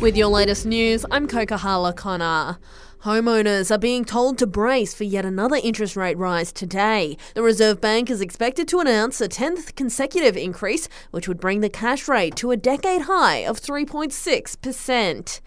With your latest news, I'm Kokahala Connor. Homeowners are being told to brace for yet another interest rate rise today. The Reserve Bank is expected to announce a 10th consecutive increase, which would bring the cash rate to a decade high of 3.6%.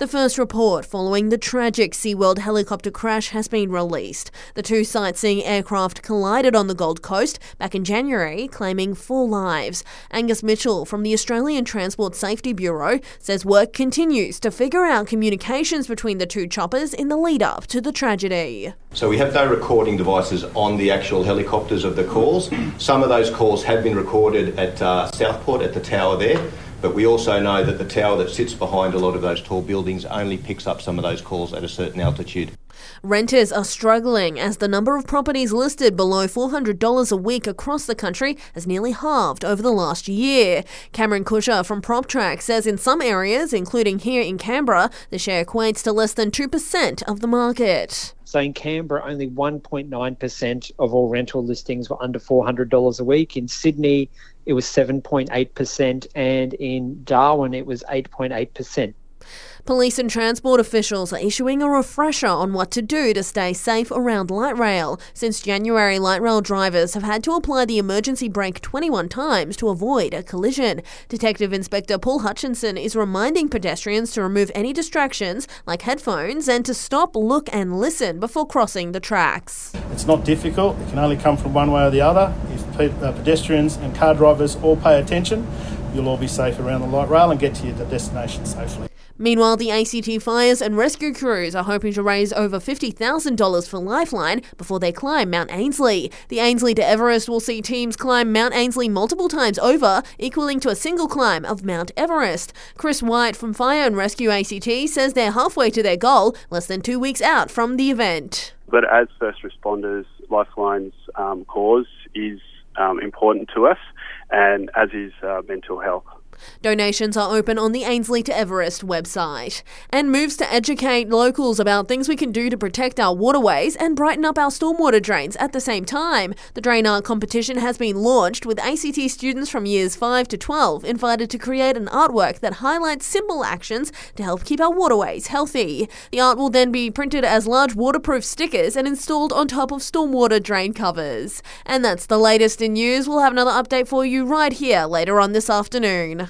The first report following the tragic SeaWorld helicopter crash has been released. The two sightseeing aircraft collided on the Gold Coast back in January, claiming four lives. Angus Mitchell from the Australian Transport Safety Bureau says work continues to figure out communications between the two choppers in the lead up to the tragedy. So we have no recording devices on the actual helicopters of the calls. Some of those calls have been recorded at uh, Southport at the tower there. But we also know that the tower that sits behind a lot of those tall buildings only picks up some of those calls at a certain altitude. Renters are struggling as the number of properties listed below $400 a week across the country has nearly halved over the last year. Cameron Kusher from PropTrack says in some areas, including here in Canberra, the share equates to less than 2% of the market. So in Canberra, only 1.9% of all rental listings were under $400 a week. In Sydney, it was 7.8%, and in Darwin, it was 8.8%. Police and transport officials are issuing a refresher on what to do to stay safe around light rail. Since January, light rail drivers have had to apply the emergency brake 21 times to avoid a collision. Detective Inspector Paul Hutchinson is reminding pedestrians to remove any distractions like headphones and to stop, look, and listen before crossing the tracks. It's not difficult, it can only come from one way or the other. If uh, pedestrians and car drivers all pay attention, you'll all be safe around the light rail and get to your destination safely. Meanwhile, the ACT fires and rescue crews are hoping to raise over $50,000 for Lifeline before they climb Mount Ainslie. The Ainslie to Everest will see teams climb Mount Ainslie multiple times over, equaling to a single climb of Mount Everest. Chris White from Fire and Rescue ACT says they're halfway to their goal, less than two weeks out from the event. But as first responders, Lifeline's um, cause is um, important to us, and as is uh, mental health. Donations are open on the Ainslie to Everest website. And moves to educate locals about things we can do to protect our waterways and brighten up our stormwater drains at the same time. The Drain Art competition has been launched with ACT students from years 5 to 12 invited to create an artwork that highlights simple actions to help keep our waterways healthy. The art will then be printed as large waterproof stickers and installed on top of stormwater drain covers. And that's the latest in news. We'll have another update for you right here later on this afternoon.